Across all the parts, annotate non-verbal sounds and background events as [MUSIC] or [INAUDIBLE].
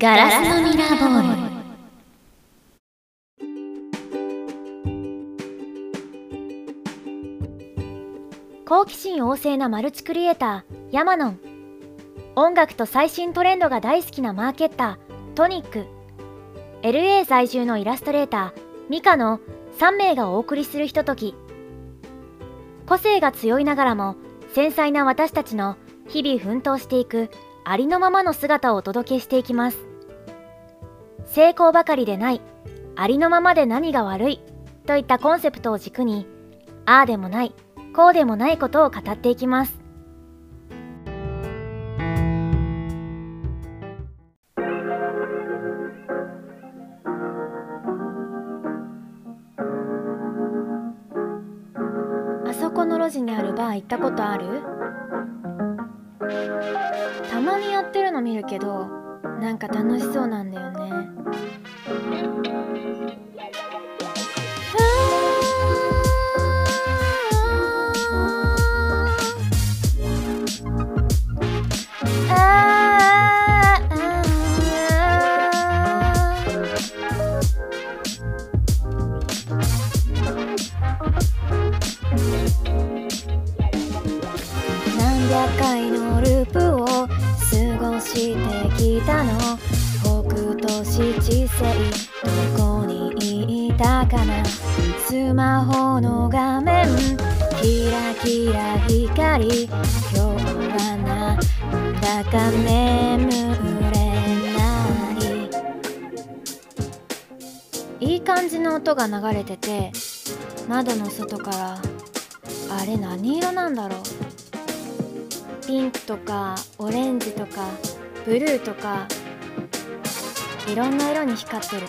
ガラスのミラーボール好奇心旺盛なマルチクリエイターヤマノン。音楽と最新トレンドが大好きなマーケッタートニック。LA 在住のイラストレーターミカの3名がお送りするひととき。個性が強いながらも繊細な私たちの日々奮闘していくありのままの姿をお届けしていきます。成功ばかりでない。ありのままで何が悪い。といったコンセプトを軸にああでもないこうでもないことを語っていきます。あそこの路地にあるバー行ったことある？たまにやってるの見るけどなんか楽しそうなんだよね。Thank you. こにいたかな？スマホの画面。キラキラ光。今日はなんだか眠れない。いい感じの音が流れてて窓の外からあれ何色なんだろう？ピンクとかオレンジとかブルーとかいろんな色に光ってる。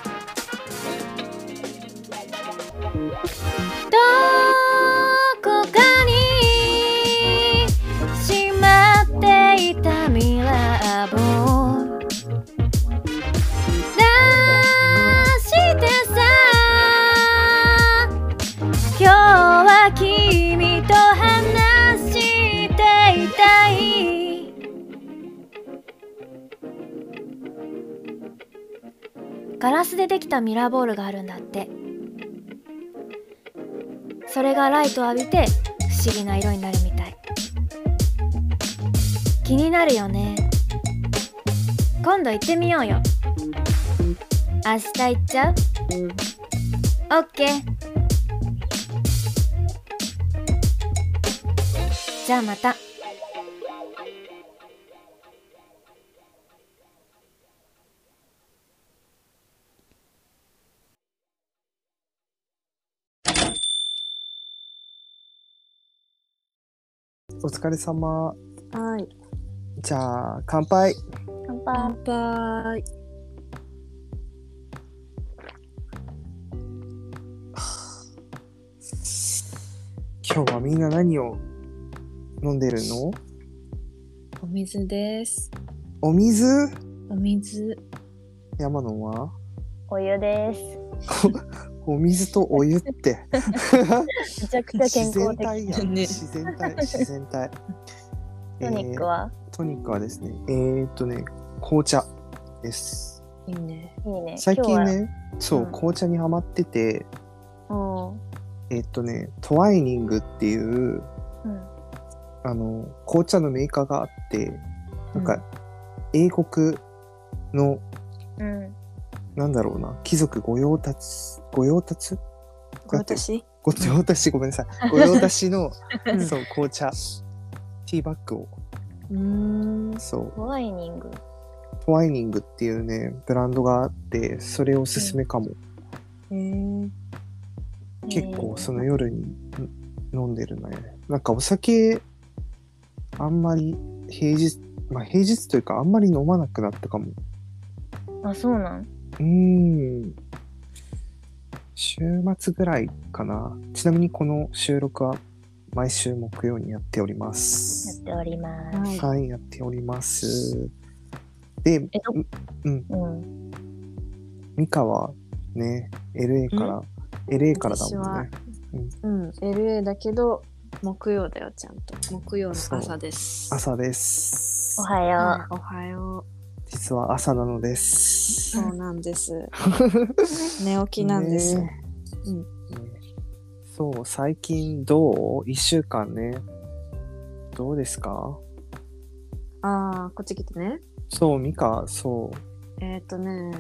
どこかにしまっていたミラーボール出してさ今日は君と話していたい。ガラスでできたミラーボールがあるんだってそれがライトを浴びて不思議な色になるみたい。気になるよね。今度行ってみようよ。明日行っちゃう？オッケー。じゃあまた。お疲れ様。はい。じゃあ、乾杯。乾乾杯。[SIGHS] 今日はみんな何を飲んでるの？お水です。お水？お水。山野は？お湯です [LAUGHS] お水とお湯って。めちゃくちゃ健自康的。然体やん。ね。自然体、自然体。[LAUGHS] トニックは、えートニックはですね、えー、っとね、紅茶です。いいね。いいね。最近ね、そう、うん。紅茶にハマってて、今日はえーっとね、トワイニングっていう、うん。あの、紅茶のメーカーがあって、なんか、英国の、うんうんなんだろうな、貴族御用達、御用達？私御用達、ごめんなさい。[LAUGHS] 御用達の、うん。そう、紅茶、ティーバッグを、うーん。そう、ホワイニング。トワイニングっていうね、ブランドがあって、それおすすめかも。へえ。結構、その夜にん飲んでるね。なんかお酒、あんまり平日、まあ平日というか、あんまり飲まなくなったかも。あそうなん？うーん。週末ぐらいかな。ちなみにこの収録は毎週木曜にやっておりまやっす。ております、はい。はい、やっております。で、えどうん、うんミカはね、LA から、LA からだもん私はね。うん。LA だけど、木曜だよ、ちゃんと。木曜の朝です。朝です。おはよはいおはよ実は朝なのです。そうなんです。[LAUGHS] 寝起きなんですよ。ねうん。ねそう、最近どう ?1 週間ね。どうですか？ああ、こっち来てね。そう、ミカ、そえっ、ー、とね、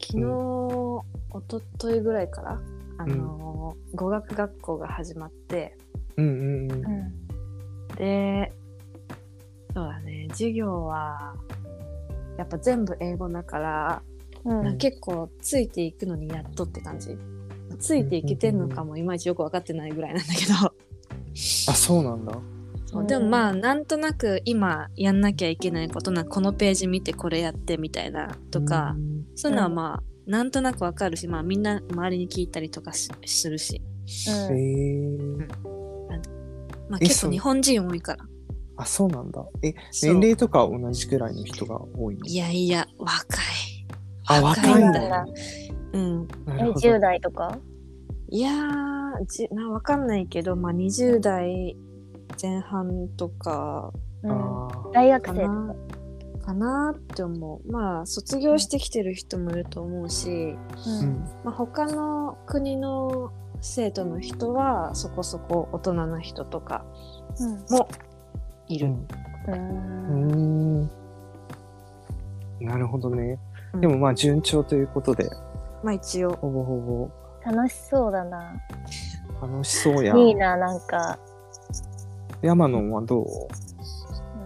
昨日、一昨日ぐらいから、あのー語学学校が始まって、う。うんうんうん。で、そうだね、授業は、やっぱ全部英語だから、うんうん結構ついていくのにやっとって感じ。ついていけてんのかもいまいちよく分かってないぐらいなんだけど。あ、そうなんだ。そうでもまあなんとなく今やんなきゃいけないことなこのページ見てこれやってみたいなとか、うんそういうのはまあなんとなくわかるしまあみんな周りに聞いたりとかしするし、へえ。まあ、えそう結構日本人多いからあ、そうなんだ。え、そう。年齢とか同じくらいの人が多いの？いやいや若い。あ、若いん若いんだだ。うん。えなるほど。10代とか？いやーじなわかんないけどまあ20代前半とかうん。あー。大学か生とか。な。かなって思う。まあ卒業してきてる人もいると思うし、うん。まあ、他の国の生徒の人はそこそこ大人の人とか。うん。うんううんん。なるほどね。うん。でもまあ順調ということで、まあ一応。ほぼほぼ。楽しそうだな。楽しそうや。いいななんか。山野はどう、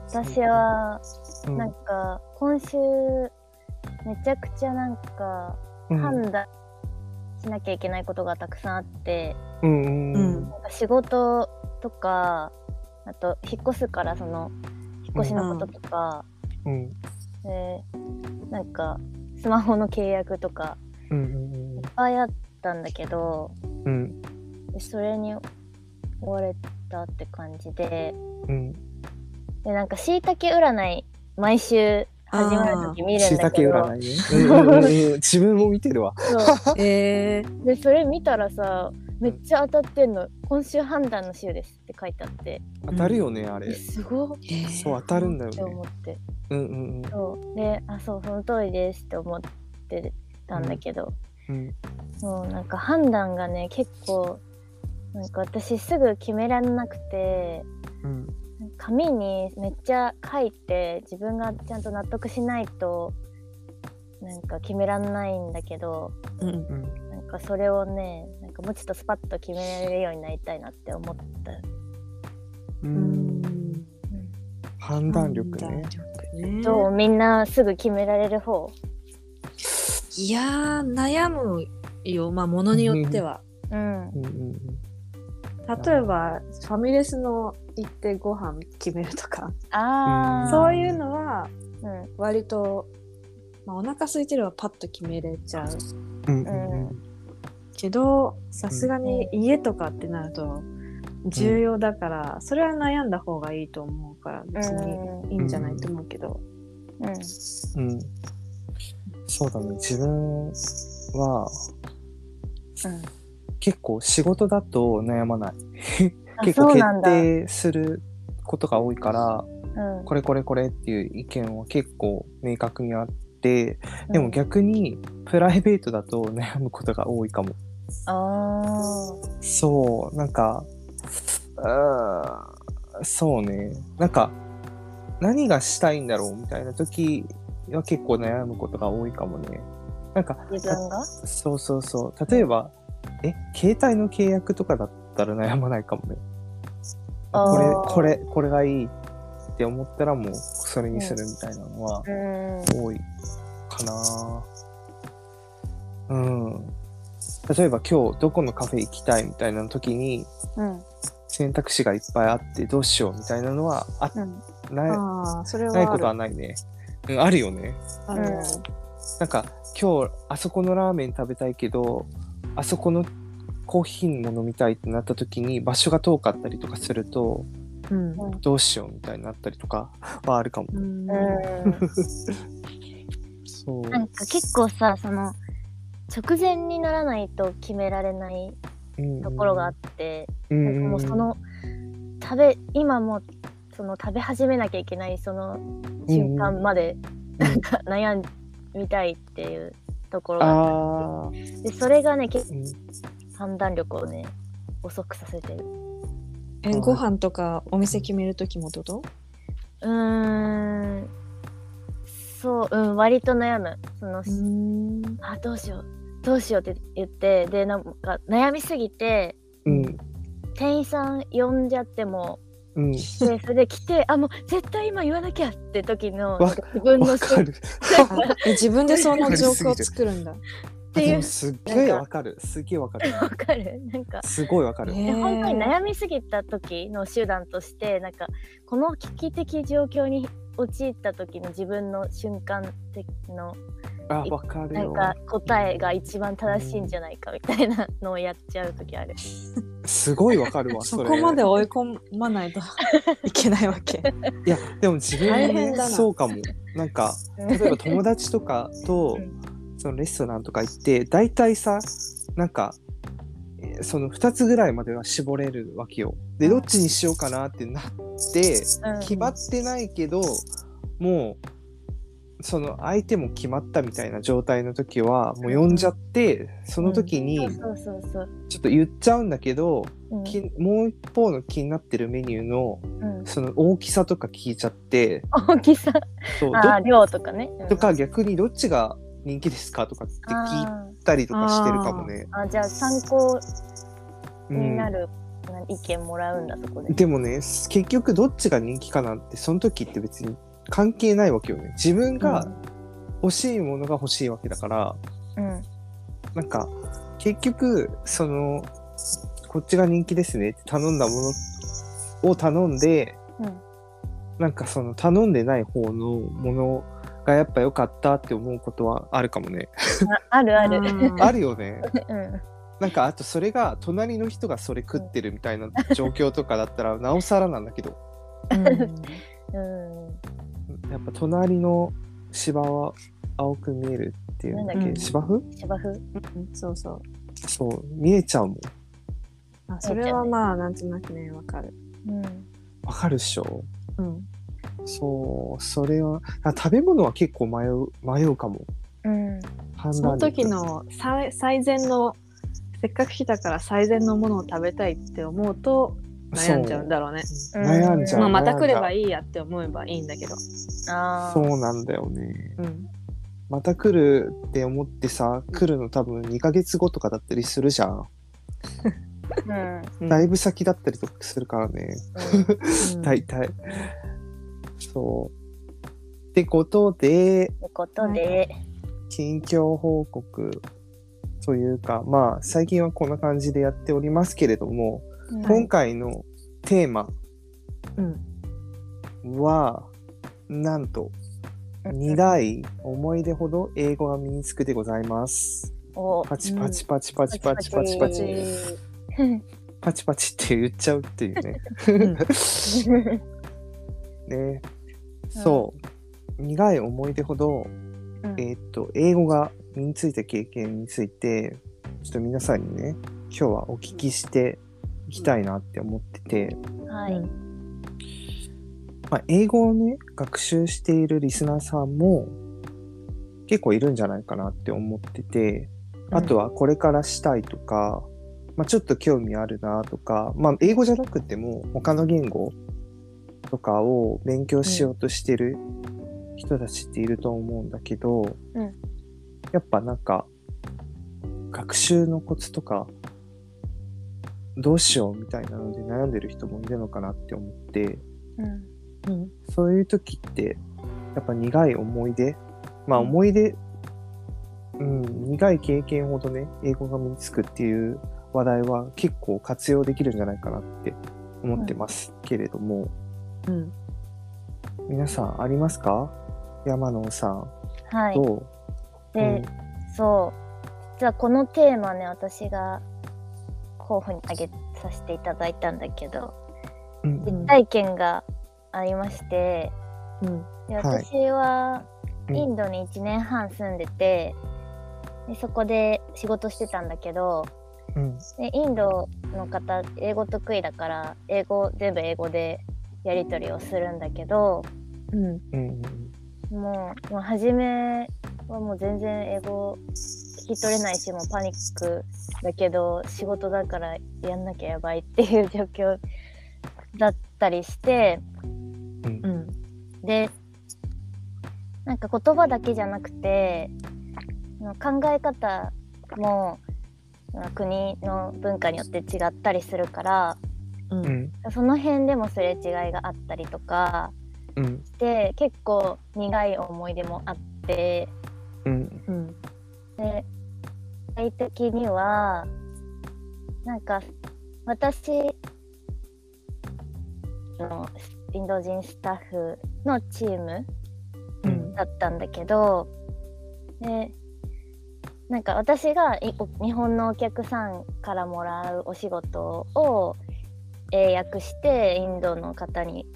私はうん。なんか今週めちゃくちゃなんかうん。判断しなきゃいけないことがたくさんあって、うんうんうん。なんか仕事とかあと引っ越すからその引っ越しのこととか、うん。でなんかスマホの契約とかうんいっぱいあったんだけどうん。それに追われたって感じで。うん。でなんかしいたけ占い毎週始まる時見るしいたけんだけど占いね。[LAUGHS] [LAUGHS] うん自分も見てるわ。そう。えー、でそれ見たらさめっちゃ当たってんの。今週判断の週ですって書いてあって。当たるよね、あえれ。すごっ。えー。そう、当たるんだよって思ね。って。うんうんそう。であそうその通りですって思ってたんだけど、うん。うんそうなんか判断がね結構なんか私すぐ決められなくてうん。紙にめっちゃ書いて自分がちゃんと納得しないとなんか決めらんないんだけど。うんうんかそれをねなんかもうちょっとスパッと決められるようになりたいなって思った、ううん。ん判断力ね。判断力ね。どうみんなすぐ決められる方？いやー悩むよ。まあものによっては。うん。うんうん例えばファミレスの行ってご飯決めるとか。ああそういうのはうん。割と、まあ、お腹空いてればパッと決めれちゃう。うんうん。うんけどさすがに家とかってなると重要だから、それは悩んだ方がいいと思うから別にいいんじゃないと思うけど、うん。うん。そうだね。自分はうん結構仕事だと悩まない。[LAUGHS] あ結構決定することが多いから、うん。これこれこれっていう意見は結構明確にあって、でも逆にプライベートだと悩むことが多いかも。あそう、なんか、うーんそうね。なんか、何がしたいんだろうみたいな時は結構悩むことが多いかもね。なんか、ー自分が？そうそうそう。例えば、え、携帯の契約とかだったら悩まないかもね。これ、これ、これがいいって思ったらもうそれにするみたいなのはうん多いかな。うん。例えば今日どこのカフェ行きたいみたいな時にうん選択肢がいっぱいあってどうしようみたいなのはあうんないああそれはないことはないね。うん、あるよね。あるうんなんか今日あそこのラーメン食べたいけどあそこのコーヒーも飲みたいってなった時に場所が遠かったりとかするとうんどうしようみたいになったりとかはあるかも。うんうん [LAUGHS] そう。なんか結構さその直前にならないと決められないところがあって、うん。なんかもうその食べ今もうその食べ始めなきゃいけないその瞬間までなんか悩みたいっていうところがあってでそれがね結構うん。判断力をね遅くさせて。るえ、ご飯とかお店決めるときもってこと？うーん。そううん割と悩む。その、ん。あどうしようどうしようって言ってでなんか悩みすぎてうん、店員さん呼んじゃってもうん。でそれで来てあもう絶対今言わなきゃって時のわ自分の [LAUGHS] 自分でその状況を作るんだ。ていうすっげえわかる。すっげえわかる。わかるなんかすごいわかる。本当にー悩みすぎた時の手段としてなんかこの危機的状況に陥った時の自分の瞬間的のあ、わかるよ。なんか答えが一番正しいんじゃないかみたいなのをやっちゃう時ある。すごいわかるわ。[LAUGHS] そこまで追い込まないと [LAUGHS] いけないわけ。いや、でも自分もそうかも。なんか、例えば友達とかとうんそのレストランとか行って大体さなんかえーその2つぐらいまでは絞れるわけよ。でうん。どっちにしようかなってなってうん。決まってないけどもうその相手も決まったみたいな状態の時はもう呼んじゃってその時に。ちょっと言っちゃうんだけどもう一方の気になってるメニューのうん、その大きさとか聞いちゃって。大きさ。そう量とかね。うん。とか逆にどっちが人気ですかとかって聞いあたりとかしてるかもね。ーあじゃあ参考うんになる、な意見もらうんだそこで。でもね結局どっちが人気かなんてその時って別に関係ないわけよね。自分が欲しいものが欲しいわけだから、うんなんか結局そのこっちが人気ですねって頼んだものを頼んでうんなんかその頼んでない方のものがやっぱ良かったって思うことはあるかもね。ああるある。うん [LAUGHS] あるよね。うんなんかあとそれが隣の人がそれ食ってるみたいな状況とかだったらなおさらなんだけどうんうんやっぱ隣の芝は青く見えるっていうんだっけなんだっけ？芝生？芝生？うんそうそう。そう見えちゃうもんあそれはまあなんとなくねわかる。うんわかるっしょうん。そうそれはあ食べ物は結構迷う迷うかも。うん。判その時の最最善のせっかく来たから最善のものを食べたいって思うと悩んじゃうんだろうね。そう。悩んじゃう、まあまた来ればいいいやって思えばいいんだけど。あそうなんだよね。うん。また来るって思ってさ来るの多分2ヶ月後とかだったりするじゃん、あ。[LAUGHS] うん。うん。だいぶ先だったりとかするからね。うん。[LAUGHS] 大体そう。ってことで、ってことで、近況報告というか、まあ、最近はこんな感じでやっておりますけれども、今回のテーマは、うん、なんと、苦い思い出ほど英語が身につくでございます。パチパチパチパチパチパチパチ。パチパチって言っちゃうっていうね。[LAUGHS] ね。そう。苦い思い出ほどえーっと、英語が身についた経験について、ちょっと皆さんにね、今日はお聞きしていきたいなって思ってて、はい。まあ、英語をね、学習しているリスナーさんも結構いるんじゃないかなって思ってて、あとはこれからしたいとか、まあ、ちょっと興味あるなとか、まあ、英語じゃなくても他の言語とかを勉強しようとしてる人たちっていると思うんだけど、うん。やっぱなんか学習のコツとかどうしようみたいなので悩んでる人もいるのかなって思ってうん。うん。そういう時ってやっぱ苦い思い出まあうん。思い出、うん、苦い経験ほどね英語が身につくっていう話題は結構活用できるんじゃないかなって思ってますけれども、うん。皆さんありますか？山野さんはい。どう、で、そう。実はこのテーマね、私が候補に挙げさせていただいたんだけど、うんうん実体験がありまして、うん。ではい私はうんインドに1年半住んでて、でそこで仕事してたんだけどうんでインドの方英語得意だから英語全部英語でやり取りをするんだけどうん。うんもう、もう初めはもう全然英語聞き取れないし、もうパニックだけど、仕事だからやんなきゃやばいっていう状況だったりして、うんうん。で、なんか言葉だけじゃなくて、考え方も国の文化によって違ったりするから、うん。うんその辺でもすれ違いがあったりとかうんで結構苦い思い出もあってうんうん。で具体的にはなんか私のインド人スタッフのチームうん。だったんだけどでなんか私が日本のお客さんからもらうお仕事を英訳してインドの方に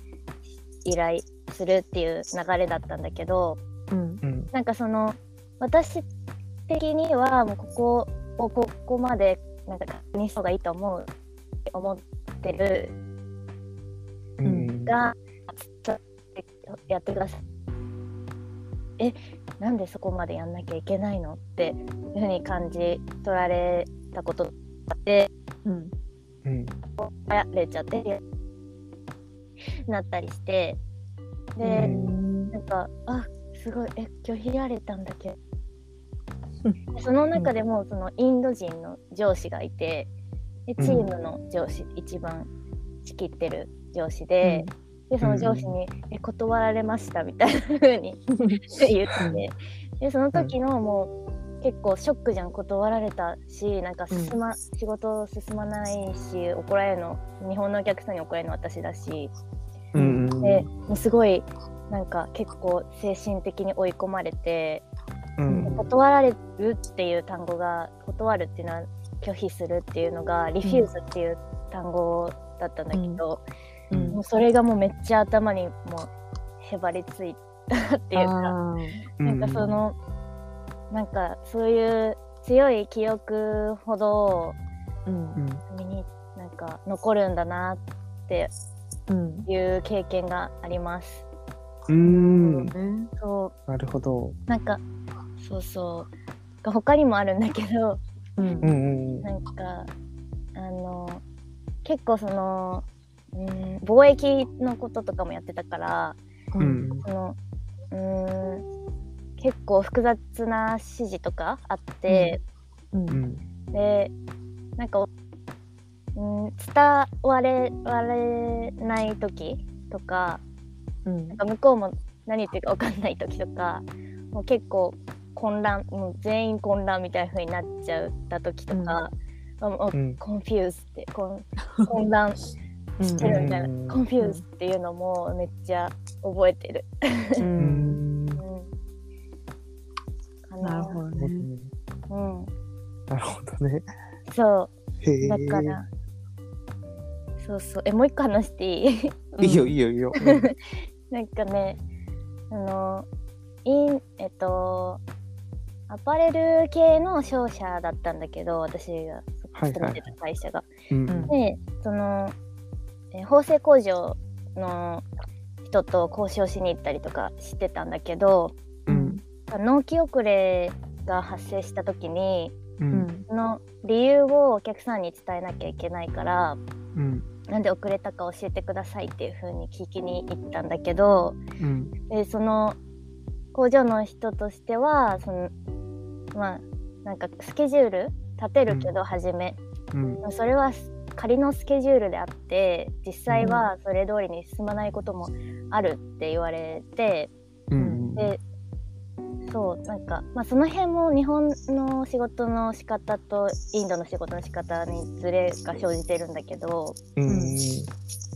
依頼するっていう流れだったんだけどうん。うんなんかその私的にはもうここをここまでなんか確認した方がいいと思う思ってるうんがちょっとやってください。えなんでそこまでやんなきゃいけないの？っていうふうに感じ取られたことがあってうん。うん。やれちゃってなったりして。うで、ん。なんかあすごいえ拒否られたんだけど。[LAUGHS] その中でもそのインド人の上司がいてでチームの上司、一番仕切ってる上司で、でその上司に、え断られましたみたいな風に [LAUGHS] 言って。でその時のもう結構ショックじゃん断られたしなんか進ま、仕事進まないし怒られるの日本のお客さんに怒られるの私だし。うんでもうすごいなんか結構精神的に追い込まれてうん。断られるっていう単語が断るっていうのは拒否するっていうのがリフューズっていう単語だったんだけど、うん。もうそれがもうめっちゃ頭にもうへばりついたっていうかなんかそのなんかそういう強い記憶ほどうん。身になんか残るんだなってうん。いう経験があります。うんね。そうなるほどなんかそうそう他にもあるんだけどうんうんうんなんかあの結構その、うん、貿易のこととかもやってたからうんそのうん結構複雑な指示とかあって、うん。うん。でなんか、うん、伝われわれない時とかうん。なんか向こうも何言ってるか分かんない時とかもう結構混乱もう全員混乱みたいな風になっちゃった時とか、もううん。 confuse ってこん混乱してるみたいな、うん。 con fuse っていうのもめっちゃ覚えてる。ううんなるほどね。うん、なるほどね。そう。だから、そうそう。えもう一個話していい？[LAUGHS] いいよいいよいいよ。[LAUGHS] なんかねあのインえっとアパレル系の商社だったんだけど私がはいはい。勤めてた会社が。うん。うんでその、えー縫製工場の人と交渉しに行ったりとかしてたんだけどうん納期遅れが発生した時にううん。んその理由をお客さんに伝えなきゃいけないからうん。なんで遅れたか教えてくださいっていう風に聞きに行ったんだけどうん。でその工場の人としてはそのまあなんかスケジュール立てるけど初め、うん。それは仮のスケジュールであって実際はそれ通りに進まないこともあるって言われて、うん。でそうなんか、まあ、その辺も日本の仕事の仕方とインドの仕事の仕方にズレが生じてるんだけどうん。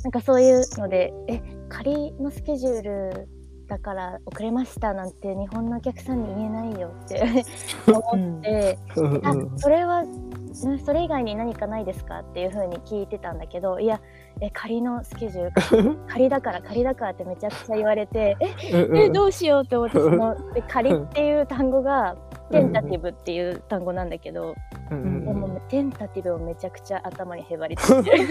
なんかそういうのでえ仮のスケジュールだから遅れましたなんて日本のお客さんに言えないよって [LAUGHS] 思って、あそれはんそれ以外に何かないですかっていう風に聞いてたんだけどいやえ仮のスケジュール [LAUGHS] 仮だから仮だからってめちゃくちゃ言われて [LAUGHS] ええどうしようって思ってその [LAUGHS] で仮っていう単語がテンタティブっていう単語なんだけど、うんでもテンタティブをめちゃくちゃ頭にへばりついて。る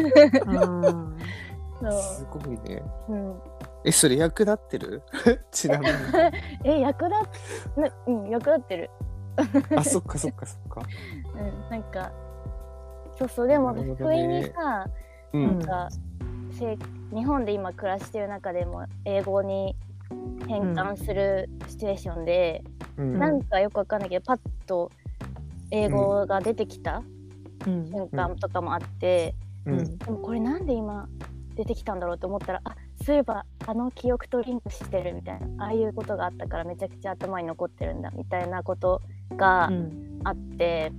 そう、すごいね。うん、え、それ役立ってる？ちなみに。え役立うん役立ってる。あ、そっかそっかそっか。うんなんかそうそうでも不意ね。にさ、うなんん。かせ日本で今暮らしてる中でも英語に変換するシチュエーションで、うん。なんかよくわかんないけどパッと英語が出てきたうん瞬間とかもあって、うん。でもこれなんで今出てきたんだろうと思ったらあそういえばあの記憶とリンクしてるみたいなああいうことがあったからめちゃくちゃ頭に残ってるんだみたいなことがうんあって、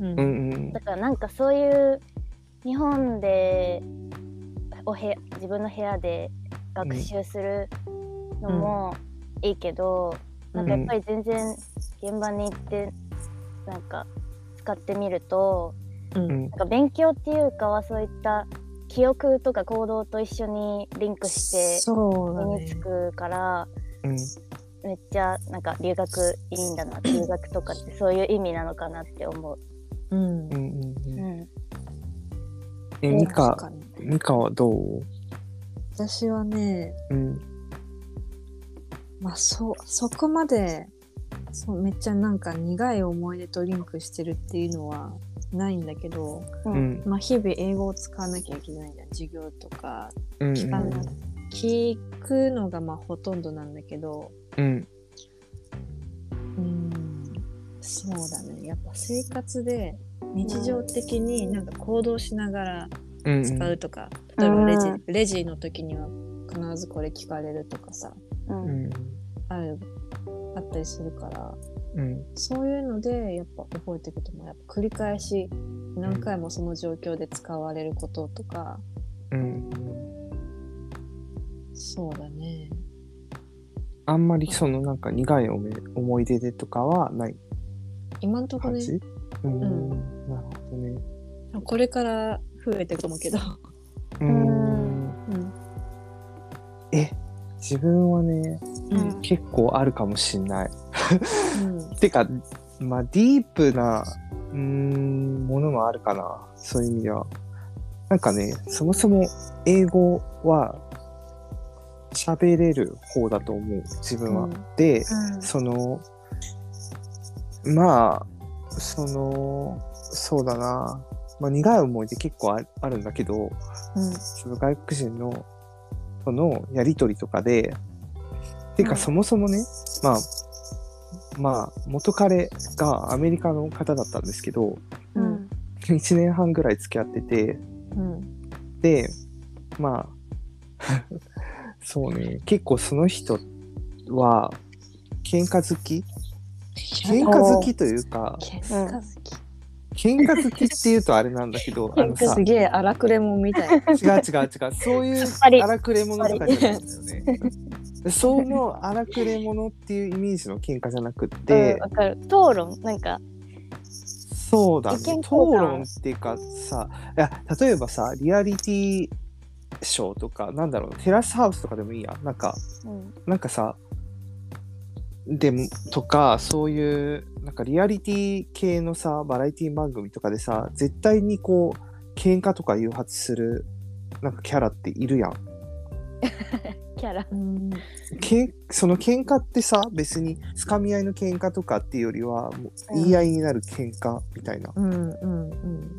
うんうんうんだからなんかそういう日本でお部屋自分の部屋で学習するのもいいけど、なんかやっぱり全然現場に行ってなんか使ってみるとううん。んなんか勉強っていうかはそういった記憶とか行動と一緒にリンクして身につくから、うん。めっちゃなんか留学いいんだな留学とかってそういう意味なのかなって思う。うん。うんうんうん。うんえ、ミかにミカはどう？私はねうん。まあそそこまでそうめっちゃなんか苦い思い出とリンクしてるっていうのはないんだけど、ううんん。まあ、日々英語を使わなきゃいけないじゃん授業とかうん。聞かない聞くのがまあほとんどなんだけどうん。うんそうだねやっぱ生活で日常的になんか行動しながらうん。使うとか、例えばレジ,、うんレジの時には必ずこれ聞かれるとかさうんうん。あるあったりするからうん。そういうのでやっぱ覚えていくともやっぱ繰り返し何回もその状況で使われることとか、うん。そうだねあんまりそのなんか苦い思い思い出でとかはない今んとこねうん。うんなるほどね。これから増えていくと思うけど、うーん。うんえ、自分はね、うん結構あるかもしんない。うん [LAUGHS] てか、まあ、ディープな、うーん、ものもあるかな。そういう意味では。なんかね、そもそも英語は喋れる方だと思う、自分は。うんで、うんその、まあ、その、そうだな。まあ、苦い思い出結構ああるんだけど、うん。その外国人のとのやりとりとかで、てかうん。そもそもね、まあ、まあ、元彼がアメリカの方だったんですけど、うん。1年半ぐらい付き合ってて、うん。で、まあ、[LAUGHS] そうね、結構その人は、喧嘩好き喧嘩好きというか、喧嘩好き喧嘩好きっていうとあれなんだけど、[LAUGHS] あのさす、げえ荒くれもんみたいな。違う違う違う、そういう荒くれ者とかじゃないんだよね。その荒くれ者っていうイメージの喧嘩じゃなくって。うん、わかる。討論なんか。そうだね、討論っていうかさ、いや例えばさ、リアリティショーとか、なんだろう、テラスハウスとかでもいいや。なんか、うん。なんかさ、でも、とか、そういう、なんかリアリティ系のさ、バラエティ番組とかでさ、絶対にこう、喧嘩とか誘発する、なんかキャラっているやん。[LAUGHS] キャラうんけんその喧嘩ってさ、別につかみ合いの喧嘩とかっていうよりは、もううん言い合いになる喧嘩みたいな。うんうんうん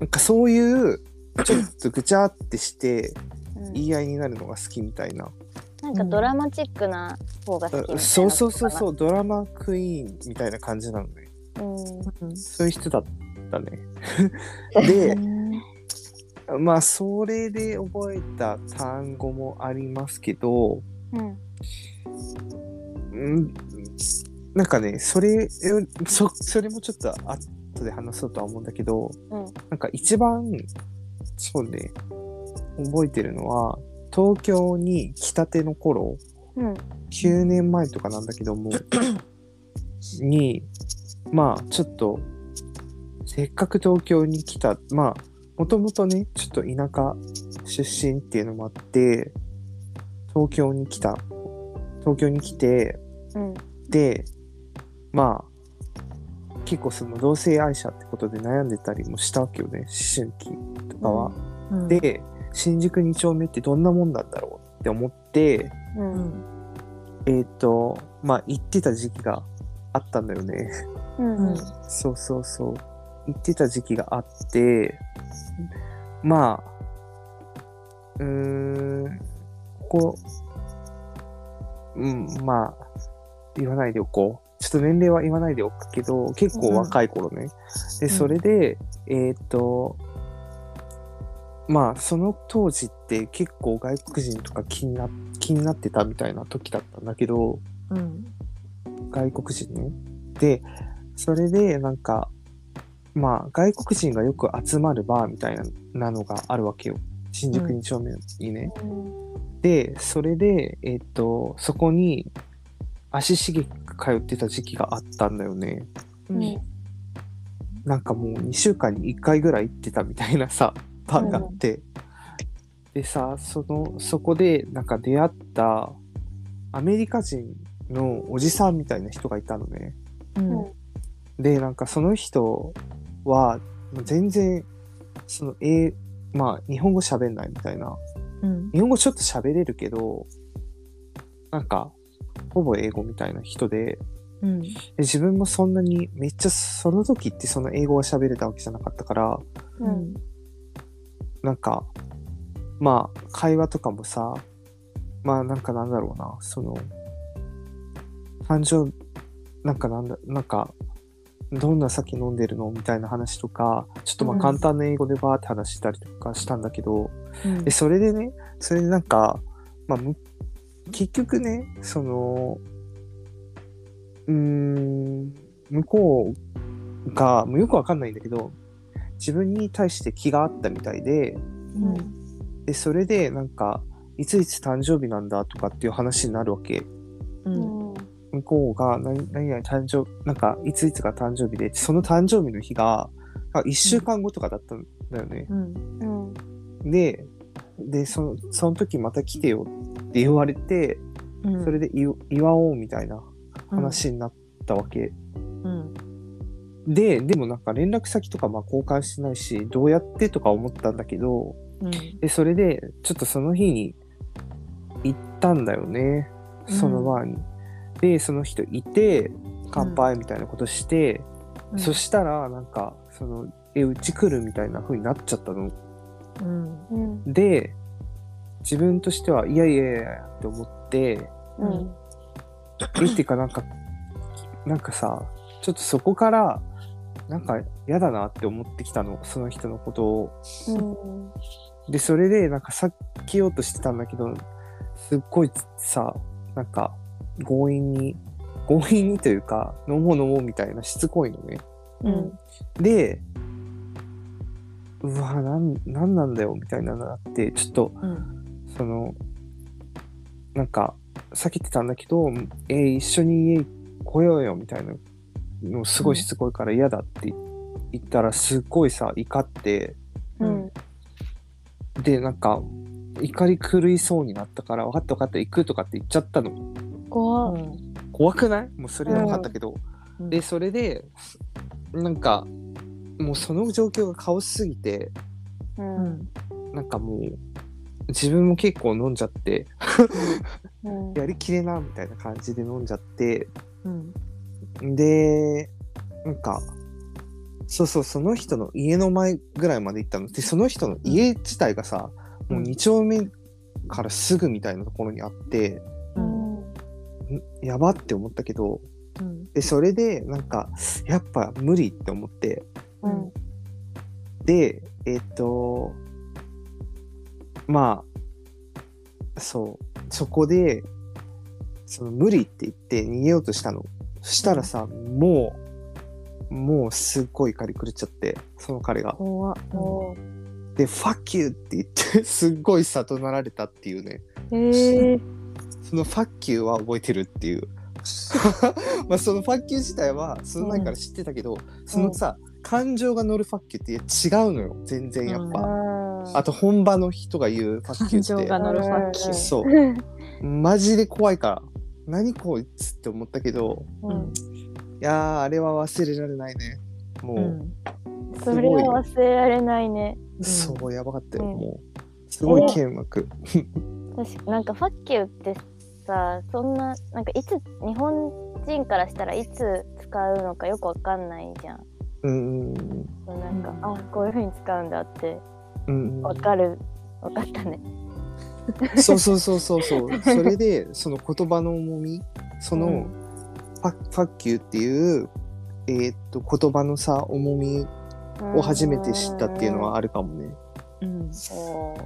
なんかそういう、ちょっとぐちゃってして、うん言い合いになるのが好きみたいな。なんかドラマチックな方が好きみたいな。そうそうそうそう、ドラマクイーンみたいな感じなのね。ううん。そういう人だったね。ん [LAUGHS] で、うんまあ、それで覚えた単語もありますけど、うん。うん、なんかね、それ、そそれもちょっと後で話そうとは思うんだけど、うん。なんか一番、そうね、覚えてるのは、東京に来たての頃、うん。9年前とかなんだけども、[COUGHS] に、まあ、ちょっと、せっかく東京に来た、まあ、もともとね、ちょっと田舎出身っていうのもあって、東京に来た、東京に来て、うん。で、まあ、結構その同性愛者ってことで悩んでたりもしたわけよね、思春期とかは。うん。で、新宿2丁目ってどんなもんなんだろうっって思って、ううんんえっ、と、まあ、行ってた時期があったんだよね。うんうんそうそうそう。行ってた時期があって、まあ、うーん、ここ、うん、まあ、言わないでおこう。ちょっと年齢は言わないでおくけど、結構若い頃ね。で、それで、えっ、と、まあ、その当時って結構外国人とか気にな気になってたみたいな時だったんだけど、うん外国人ね。で、それでなんか、まあ、外国人がよく集まるバーみたいななのがあるわけよ。新宿2丁目にね。で、それで、えっ、と、そこに足しげく通ってた時期があったんだよね。うんなんかもう2週間に1回ぐらい行ってたみたいなさ、バーがあって。でさ、その、そこでなんか出会ったアメリカ人のおじさんみたいな人がいたのね。うんで、なんかその人は全然、その、えまあ、日本語喋んないみたいな。うん日本語ちょっと喋れるけど、なんか、ほぼ英語みたいな人で、うんで自分もそんなにめっちゃその時ってその英語が喋れたわけじゃなかったから、うんなんか、まあ、会話とかもさ、まあなんかなんだろうな、その、誕生日、なんかなんだ、なんか、どんな酒飲んでるのみたいな話とか、ちょっとまあうん。簡単な英語でバーって話したりとかしたんだけど、うん。で、それでね、それでなんか、まあ、む結局ね、その、うーん、向こうが、もうよくわかんないんだけど、自分に対して気があったみたいで、うんで、それでなんか、いついつ誕生日なんだとかっていう話になるわけ。うん向こうが何何々誕生、なんか、いついつが誕生日で、その誕生日の日が、1週間後とかだったんだよね。うんで、で、その、その時また来てよって言われて、うんそれで祝祝おうみたいな話になったわけ。うんで、でもなんか連絡先とかまあ交換してないし、どうやってとか思ったんだけど、うん。で、それで、ちょっとその日に行ったんだよね。そのバーに。で、その人いて、乾杯みたいなことして、そしたら、なんか、その、え、うち来るみたいな風になっちゃったの。うん。うんで、自分としては、いやいやいやって思って、うん。え、[CLEARS THROAT] っていうかなんか、なんかさ、ちょっとそこから、なんか嫌だなって思ってきたの、その人のことを。うんで、それで、なんか避けようとしてたんだけど、すっごいさ、なんか、強引に、強引にというか、飲もう飲もうみたいなしつこいのね。うんで、うわ、なん、なんなんだよ、みたいなのがあって、ちょっと、うんその、なんか、避けてたんだけど、えー一緒に家来ようよ、みたいなの、すごいしつこいから嫌だって言ったら、すっごいさ、怒って、うん。で、なんか、怒り狂いそうになったから、分かった分かった、行くとかって言っちゃったの。怖っ。怖くない？もうそれは分かったけど。うん。で、それで、なんか、もうその状況がカオスすぎて、ううんん。なんかもう、自分も結構飲んじゃって、うん。[LAUGHS] やりきれな、みたいな感じで飲んじゃって、うんで、なんか、そうそう、その人の家の前ぐらいまで行ったの。で、その人の家自体がさ、もう2丁目からすぐみたいなところにあって、うん。ん？やばって思ったけど、うん。で、それで、なんか、やっぱ無理って思って、うんで、えっ、と、まあ、そう、そこで、その無理って言って逃げようとしたの。そしたらさ、もう、もうすっごい怒り狂っちゃって、その彼が。怖っおで、fuck you って言って、[LAUGHS] すっごいさ怒鳴られたっていうね。ええその fuck you は覚えてるっていう。[LAUGHS] まあその fuck you 自体はその前から知ってたけど、そのさ、感情が乗る fuck you って違うのよ。全然やっぱ。ああと本場の人が言う fuck you 感情って。が乗るファッキーそう。マジで怖いから。何こいつって思ったけど、うんいやー、あれは忘れられないね。もう、うんすそれは忘れられないね。そう、やばかったよ。うんもう、すごい剣幕。[LAUGHS] 確かなんかファッキューってさそんななんかいつ日本人からしたらいつ使うのかよくわかんないじゃん。うんそうなんか、うんあこういう風に使うんだってうんうんわかるわかったね。そうそうそうそうそう [LAUGHS] それでその言葉の重みその、うんファファッキューっていう、えーっと言葉のさ重みを初めて知ったっていうのはあるかもね。うんそ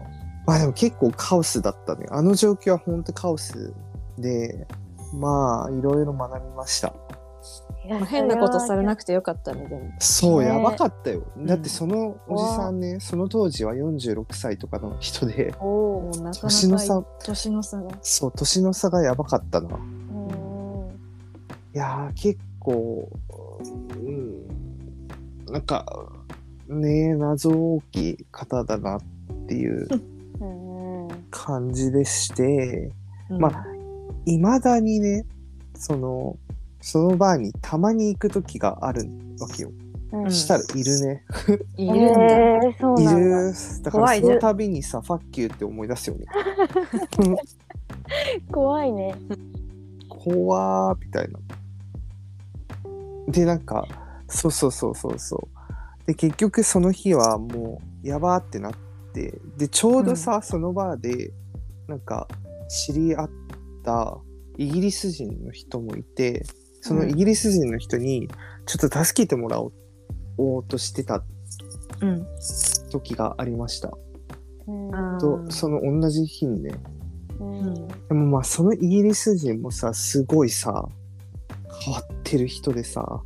まあでも結構カオスだったね。あの状況は本当カオスで、まあいろいろ学びました。うまあ変なことされなくくてよかったねでも。そう、ねやばかったよ。だってうんそのおじさんね、その当時は46歳とかの人で、年の差。年の差が。そう、年の差がやばかったな。うん。いやー、結構、うん、なんか、ねえ、謎大きい方だなっていううん。感じでして、うん。まあいまだにね、その、そのバーにたまに行く時があるわけよ。うんしたらいるね。いるんだ、えー、そういなんだ。る。だからその度にさ、ファッキューって思い出すよね。[LAUGHS] 怖いね。怖ーみたいな。で、なんか、そうそうそうそうそう。で、結局その日はもう、やばーってなって、で、ちょうどさ、そのバーで、なんか、知り合ったイギリス人の人もいて、そのイギリス人の人に、ちょっと助けてもらおうとしてたうん時がありました。と、その同じ日にね。うんでもまあ、そのイギリス人もさ、すごいさ、変わってる人でさ、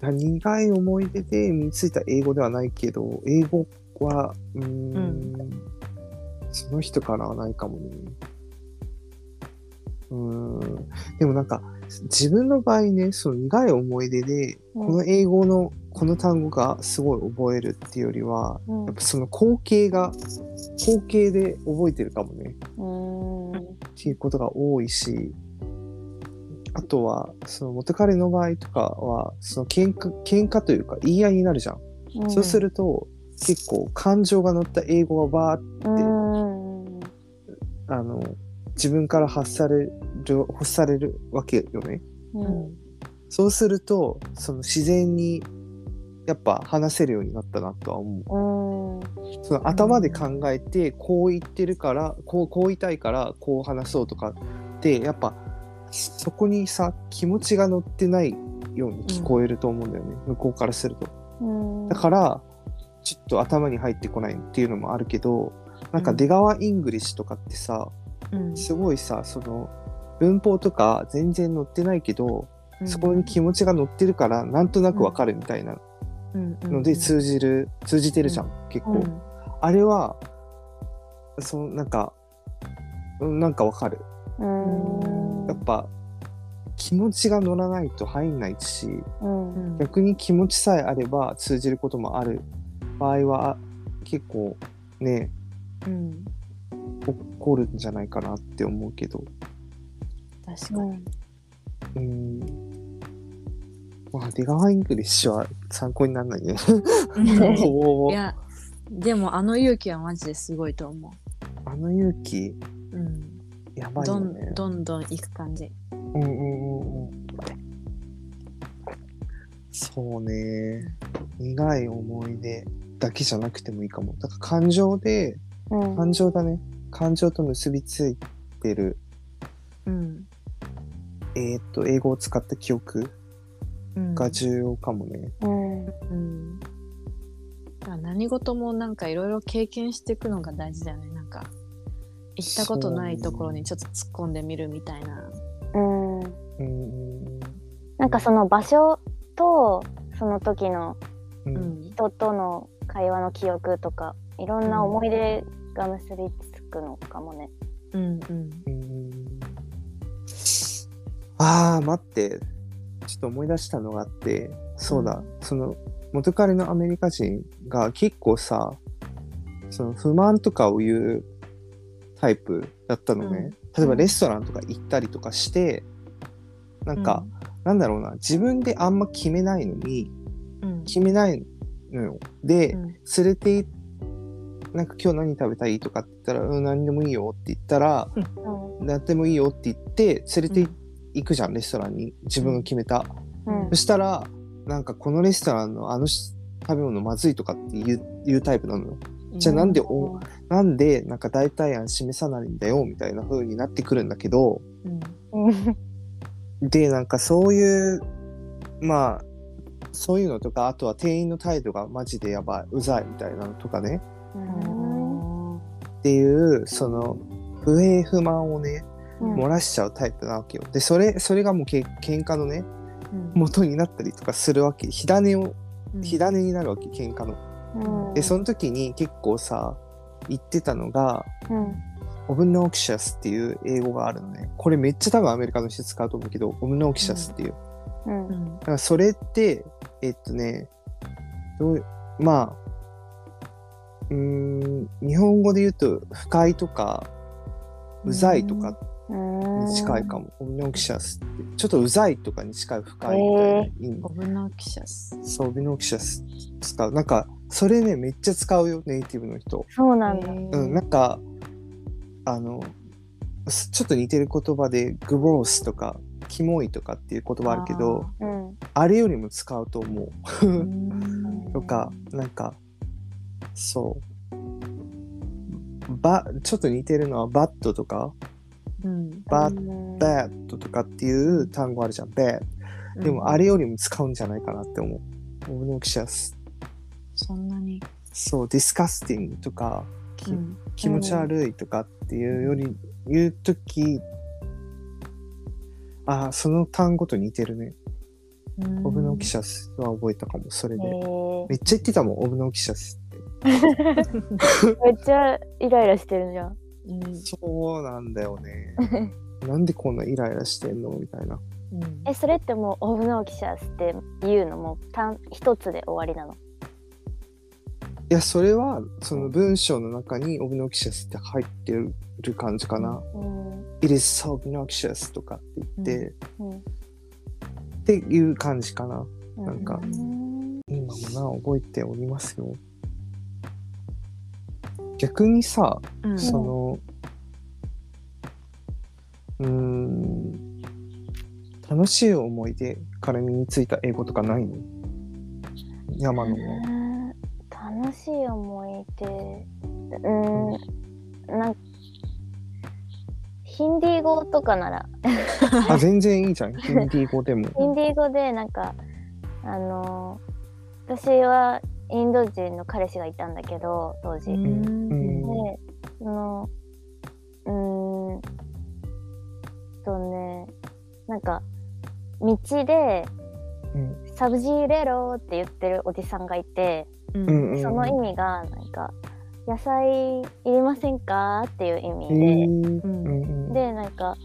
苦い思い出で身についた英語ではないけど、英語は、うーん、うんその人からはないかもね。うーん。でもなんか、自分の場合ね、その苦い思い出で、うんこの英語のこの単語がすごい覚えるっていうよりは、うんやっぱその光景が、光景で覚えてるかもね。うんっていうことが多いし、あとは、その元彼の場合とかは、その喧嘩、喧嘩というか言い合いになるじゃん。うんそうすると、結構感情が乗った英語がバーッうんあの、自分から発される、発されるわけよね。うんそうすると、その自然に、やっぱ話せるようになったなとは思う。うんその頭で考えて、こう言ってるから、こう、こう言いたいから、こう話そうとかって、やっぱ、そこにさ、気持ちが乗ってないように聞こえると思うんだよね。向こうからすると。うんだから、ちょっと頭に入ってこないっていうのもあるけど、なんかうん出川イングリッシュとかってさ、うん。すごいさ、その、文法とか全然載ってないけど、そこに気持ちが乗ってるから、なんとなくわかるみたいなので通じる、通じてるじゃん、結構。うん。あれは、そのなんか、うんなんかわかる。うん。やっぱ、気持ちが乗らないと入んないし、うんうん。逆に気持ちさえあれば通じることもある場合は、結構ね、うん起こるんじゃないかなって思うけど。確かにうん。まあ、出川イングリッシュは参考にならないね。[LAUGHS] いやでもあの勇気はマジですごいと思あの勇気、う、うん、やばいどよねん。どんどん行く感じうんうんうんうん。そうね。苦い思い出だけじゃなくてもいいかも。だから感情で、うん。感情だね。感情と結びついてる、うん。えーっと、英語を使った記憶うん。が重要かもね。うん。うん。何事もなんかいろいろ経験していくのが大事だよね。なんか行ったことないところにちょっと突っ込んでみるみたいな。うん。うん。うんなんかその場所とその時の人との会話の記憶とかいろんな思い出が結びつくのかもね。うんうん。うん。ああ、待って。ちょっと思い出したのがあって、そうだ、その元彼のアメリカ人が結構さ、その不満とかを言うタイプだったのね。例えばレストランとか行ったりとかして、なんか、なんだろうな、自分であんま決めないのに、うん。決めないのよ。で、うん。連れて行なんか今日何食べたいとかって言ったら、うん、何でもいいよって言ったら、うん何でもいいよって言って、連れてい行くじゃん、レストランに。自分が決めた。うんそしたら、なんかこのレストランのあのし食べ物まずいとかって言うタイプなのよ。じゃあなんでおなんでなんか代替案示さないんだよみたいな風になってくるんだけど、で、なんかそういう、まあ、そういうのとか、あとは店員の態度がマジでやばい、うざいみたいなのとかね。うんっていう、その、不平不満をね、うん漏らしちゃうタイプなわけよ。で、それ、それがもうけ喧嘩のね、うん元になったりとかするわけ。火種を、うん火種になるわけ、喧嘩の。うんで、その時に結構さ、言ってたのが、うんオブノーキシャスっていう英語があるのね。これめっちゃ多分アメリカの人使うと思うけど、オブノーキシャスっていう。うんうんだからそれって、えっとね、どうまあ、うーん、日本語で言うと、不快とか、うざいとかに近いかも。オブノキシャスって。ちょっとうざいとかに近い不快みたいな意味。オブノキシャス。そう、オブノキシャス使う。なんか、それね、めっちゃ使うよ、ネイティブの人。そうなんだ。うん、なんか、あの、すちょっと似てる言葉で、グロースとか、キモいとかっていう言葉あるけど、うんあれよりも使うと思う。[LAUGHS] とか、なんか、そう。ば、ちょっと似てるのは、 bad とか、うんバッうん bad とかっていう単語あるじゃん、バッでも、あれよりも使うんじゃないかなって思う。 Obnoxious。そんなに。そう、 disgusting とか、きうん気持ち悪いとかっていうより、言うとき、あ、その単語と似てるね。オブノキシャスは覚えたかも、それへで。ーめっちゃ言ってたもん、オブノキシャス。[LAUGHS] めっちゃイライラしてるじゃん。うんそうなんだよね。[LAUGHS] なんでこんなイライラしてんのみたいな。うんえ、それってもうオブノーキシャスって言うのも単一つで終わりなの？いや、それは、その文章の中にオブノキシャスって入ってる感じかな。うん。It is so obnoxious とかって言って、うん。っていう感じかな。なんかうん今もな、覚えておりますよ。逆にさ、うんその、うーん、楽しい思い出から身についた英語とかないの？山野は。えー楽しい思い出うーんなんヒンディー語とかならあ、全然いいじゃん。ヒンディー語でも。[LAUGHS] ヒンディー語でなんかあのー私はインド人の彼氏がいたんだけど当時、うでんそのうーんとね。なんか道でうん「サブジーレロ」って言ってるおじさんがいて、その意味がなんか「野菜いりませんか?」っていう意へ味ででなんか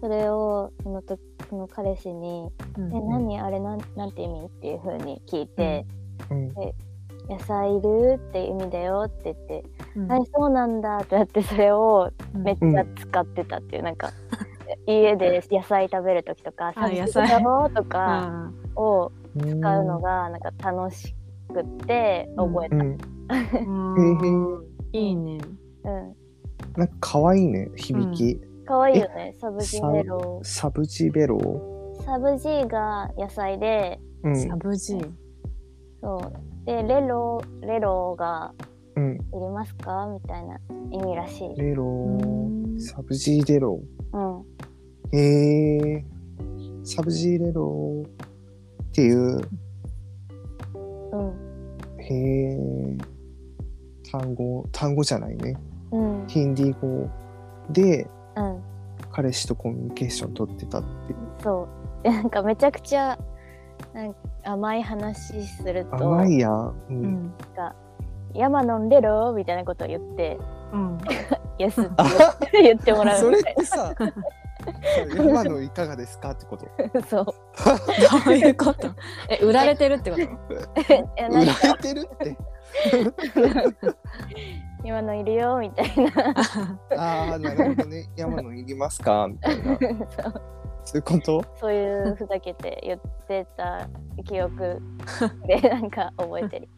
それをその時その彼氏に「うん。え何？あれなんなんて意味?」っていう風に聞いて。うん「野菜いる?」って意味だよって言ってうんはい、そうなんだってなってそれをうんめっちゃ使ってたっていう、なんか [LAUGHS] 家で野菜食べる時とか「あサブ野菜だろ?」とかあを使うのがなんか楽しくって覚えた。うん。ーへうん [LAUGHS] いいね。うんなんか可愛いね、響き。可愛いよね、सब्ज़ी ले लो。सब्ज़ी ले लो सब्ज़ी が野菜で、うん。सब्ज़ी。そう。で、ले लो、ले लो がうん。いりますか？みたいな意味らしい。ले लो うん सब्ज़ी ले लो うん。へえサブジーレロっていう、うん。へえ単語、単語じゃないね。うん。ヒンディー語でうん。彼氏とコミュニケーション取ってたっていう。そう。でなんかめちゃくちゃなんか甘い話すると、甘いやん。う。うんん。山飲んでろみたいなことを言って、うん。イエスって言ってもらうそれっみたいてさ、今のいかがですかってこと？な。[LAUGHS] そう。どういうこと？[LAUGHS] え、売られてるってこと？[LAUGHS] え売られてるって？今のいるよみたいな。ああ、なるほどね。山のいりますか？みたいな。そうそういうこと？そういうふざけて言ってた記憶で [LAUGHS] なんか覚えて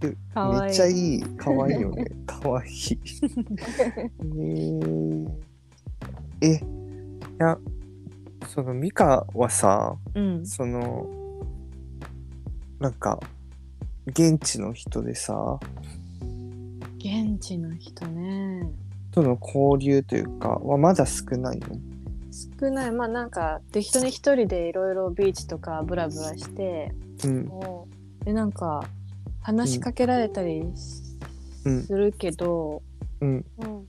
る。かわいいめっちゃいい。かわいいよね。かわいい。えー、え、いや、そのミカはさ、うん。その、なんか、現地の人でさ、現地の人ね。との交流というかはまだ少ないの？少ない。まあなんか適当に一人でいろいろビーチとかブラブラして、うん。もでなんか話しかけられたりするけど、うん。ううん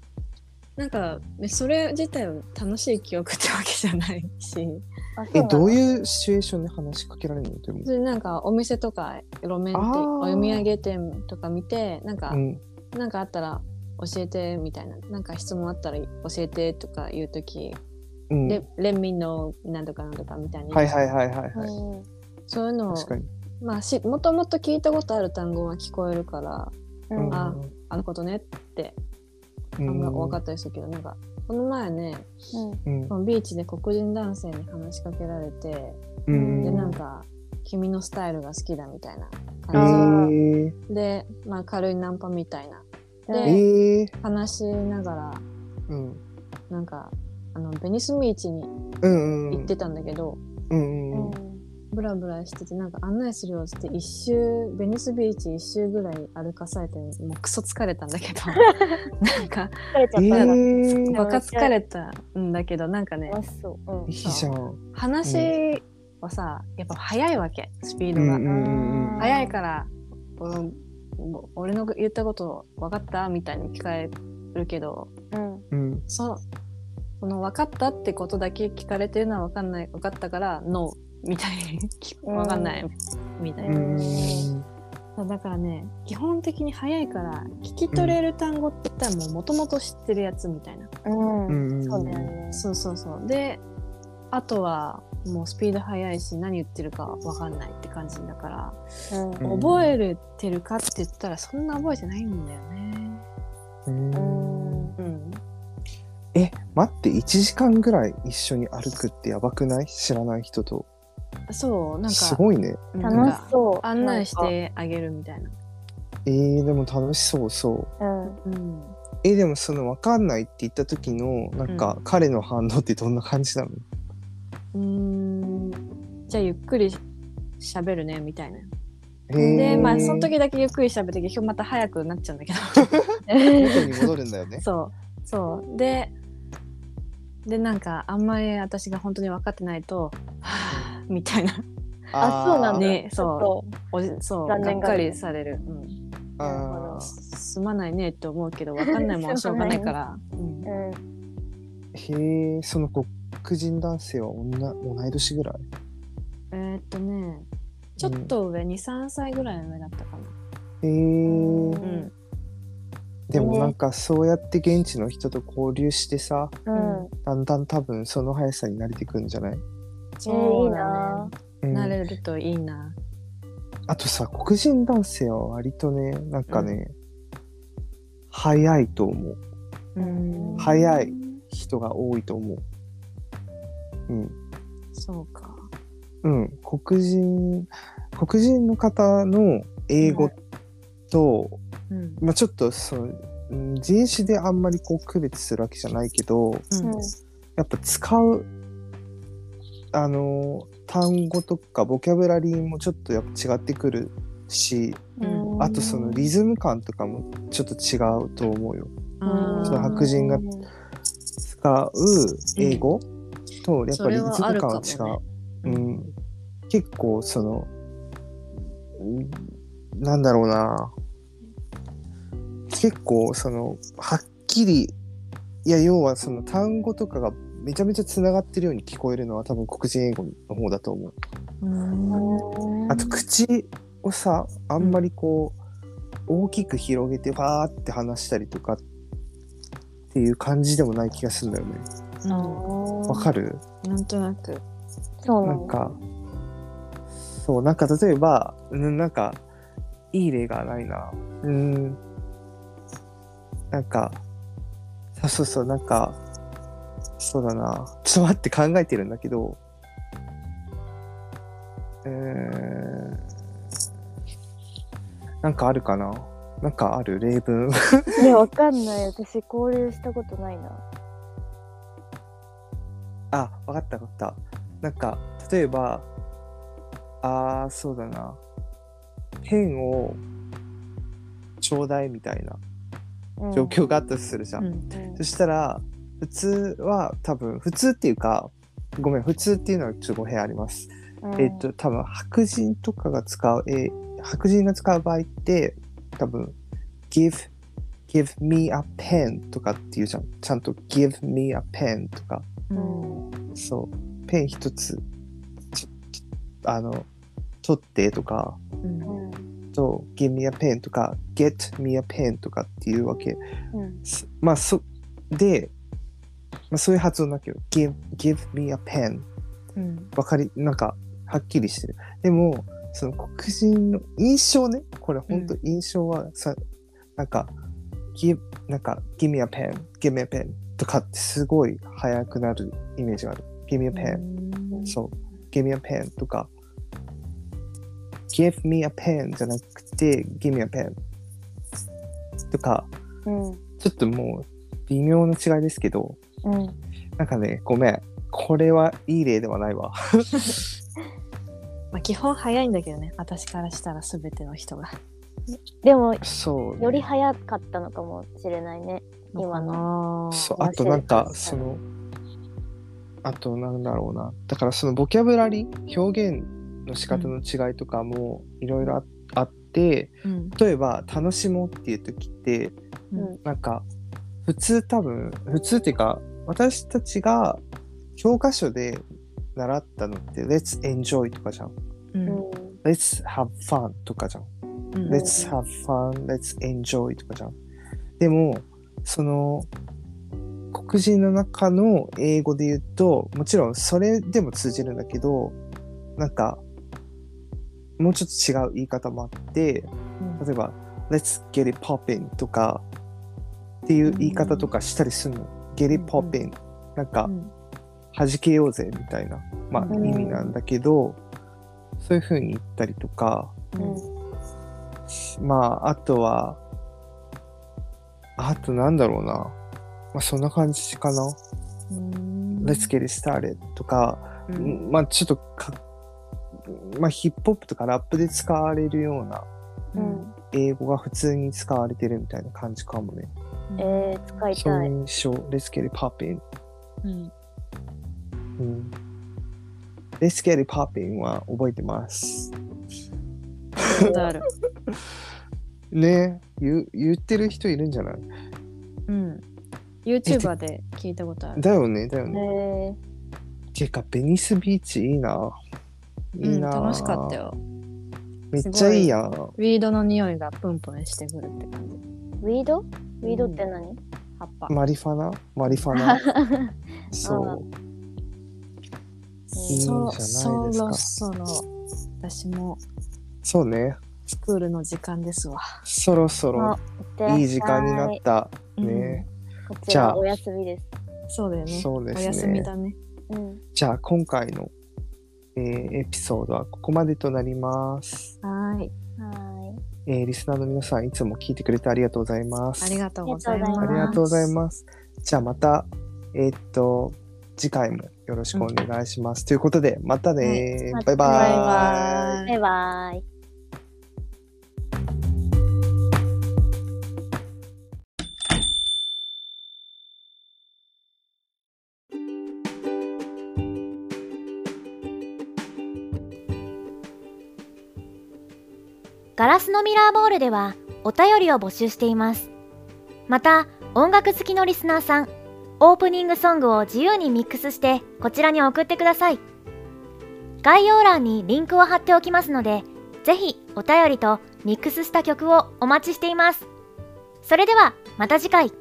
なんかねそれ自体は楽しい記憶ってわけじゃないし、え、どういうシチュエーションで話しかけられるの？でも。それなんかお店とか路面店お土産店とか見てなんか、うん。なんかあったら教えてみたいななんか質問あったら教えてとか言う時、うん。のなんとかなんとかみたいに、はいはいはいはいはい。うんそういうのを。まあしもともと聞いたことある単語は聞こえるからうんああのことねってうん、分かったりするけど、なんかこの前ねうんビーチで黒人男性に話しかけられて、うん。でなんか「君のスタイルが好きだ」みたいなえ感ー、じで、まあ、軽いナンパみたいなうんでえー、話しながらうん。なんかあのベニスビーチに。行ってたんだけど、うんううんうん。ブラブラしててなんか案内するよっつって一周ベニスビーチ一周ぐらい歩かされてもうクソ疲れたんだけど [LAUGHS] なんか疲れちゃえったらー、バカ疲れたんだけどなんかねう。うんいいじゃん。話はさやっぱ速いわけスピードが、うんうんうんうん。早いから、うん、俺の言ったこと分かったみたいに聞かれるけどうんうん。そその分かったってことだけ聞かれてるのは分かんない分かったからノーみたいに分かんないみたいうん。な、だからね基本的に早いから聞き取れる単語って言ったらもともと知ってるやつみたいな、うん。うん。そうだよね。そうそうそうであとはもうスピード速いし何言ってるか分かん。ないって感じだから、うん。うん。覚えれてるかって言ったらそん。な覚えてないん。だよねうん待って、1時間ぐらい一緒に歩くってやばくない？知らない人と。そうなんかすごいね。うん楽しそう。案内してあげるみたいなえー、でも楽しそうそう。うんえ、でもその分かんないって言った時の、なんか彼の反応ってどんな感じなの？うーんじゃあゆっくり喋るねみたいな。でまあその時だけゆっくり喋って結局また早くなっちゃうんだけど元に戻るんだよね。[LAUGHS] そうそうででなんかあんまり私が本当に分かってないと「はぁみたいな。あ、そうなんだ。ねちょおじそう残念がっかりされる、うん、あー。すまないねって思うけど分かんないもん。[LAUGHS] はしょうがないから、へえ、その黒人男性は女同い年ぐらい？えーっとねちょっと上、23歳ぐらいの上だったかな。へえ、うんでもなんかそうやって現地の人と交流してさ、うん。だんだん多分その速さに慣れてくんじゃない、そうだいいなれるといいな。あとさ、黒人男性は割とね、なんかね、速いと思う。うん早い人が多いと思う。うん。そうか。うん。黒人、黒人の方の英語と、うん。まあちょっとその、うん人種であんまりこう区別するわけじゃないけど、うんやっぱ使う、あの、単語とかボキャブラリーもちょっとやっぱ違ってくるし、うんあとそのリズム感とかもちょっと違うと思うよ。その白人が使う英語とやっぱりリズム感は違う。ねうん、結構その、うんなんだろうな。結構その、はっきり、いや要はその単語とかがめちゃめちゃつながってるように聞こえるのは多分黒人英語の方だと思う。うんあと口をさ、あんまりこう、大きく広げてファーって話したりとかっていう感じでもない気がするんだよね。わかる？なんとなく。そうなんんか、そう、なんか例えば、うんなんか、いい例がないな。うん。なんか、そうそうそう、なんか、そうだな。ちょっと待って考えてるんだけど、えー、なんかあるかな？なんかある？例文？[LAUGHS] いや、わかんない。私、交流したことないな。あ、わかったわかった。なんか、例えば、あー、そうだな。ペンをちょうだいみたいなうん状況があったとするじゃん。うんうんそしたら、普通は多分、普通っていうか、ごめん、普通っていうのはちょっと語弊あります。うんえっと、多分、白人とかが使う、えー白人が使う場合って、多分、give, give me a pen とかっていうじゃん。ちゃんと give me a pen とか。うんそう、ペン一つ、ちあの、取ってとか、うんうんと、give me a pen とか、get me a pen とかっていうわけ。うん。すまあ、そ、で、まあ、そういう発音だけど、give, give me a pen うん。わかり、なんか、はっきりしてる。でも、その黒人の印象ね、これ本当印象はさ、なんか、give, なんか、give me a pen, give me a pen とかってすごい速くなるイメージがある。give me a pen、そう、give me a pen とか、give me a pen じゃなくて、give me a pen とか、うんちょっともう微妙な違いですけど、うんなんかね、ごめん。これはいい例ではないわ。[LAUGHS] まあ基本早いんだけどね私からしたら全ての人がでも、そうね、より早かったのかもしれないね。今のそう、面あとなんか、その、あとなんだろうな。だからそのボキャブラリー、表現の仕方の違いとかもいろいろああって、うん例えば楽しもうっていう時って、うんなんか、普通多分、普通っていうか、私たちが教科書で習ったのって、Let's enjoy とかじゃん。うんうん Let's have fun とかじゃん。うん Let's have fun, let's enjoy とかじゃん。でも、その、黒人の中の英語で言うと、もちろんそれでも通じるんだけど、なんか、もうちょっと違う言い方もあって、例えば、Let's get it poppin とかっていう言い方とかしたりするの。get it poppin なんかう、ん。弾けようぜみたいな、まあうん。意味なんだけど、そういう風に言ったりとか、うん。まあ、あとは、あとなんだろうな。まあ、そんな感じかな。うん。Let's get it started とか、うん。まあ、ちょっとか、まあ、ヒップホップとかラップで使われるようなうん英語が普通に使われてるみたいな感じかもね。えー、使いそういうたい。印象。Let's get it。うんうん。Let's get it は覚えてます。ことある [LAUGHS] ね言う言ってる人いるんじゃない？うん。YouTuber で聞いたことある。だよね、だよえね。ー、ていうか、ベニスビーチいいな。いいな、うん、楽しかった。よ。めっちゃいいやん。ウィードの匂いがプンプンしてくるって感じ。ウィード？ウィードって何、葉っぱ。マリファナ？マリファナ？[LAUGHS] そう。いいじゃないですかそそろそろ私もそうね。スクールの時間ですわ。そろそろいい時間になった。ね。こちらお休みです。そうだよね。そうですねお休みだね。うん。じゃあ、今回の、えーエピソードはここまでとなります。はーい。はえーリスナーの皆さん、いつも聞いてくれてありがとうございます。ありがとうございます。ありがとうございます。じゃあまた、えーっと、次回もよろしくお願いします。ということで、またね、はいバイババイイ。バイい。バイバイ。ガラスのミラーボールではお便りを募集しています。また、音楽好きのリスナーさん、オープニングソングを自由にミックスしてこちらに送ってください。概要欄にリンクを貼っておきますので、ぜひお便りとミックスした曲をお待ちしています。それではまた次回。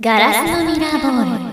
ガラスのミラーボール。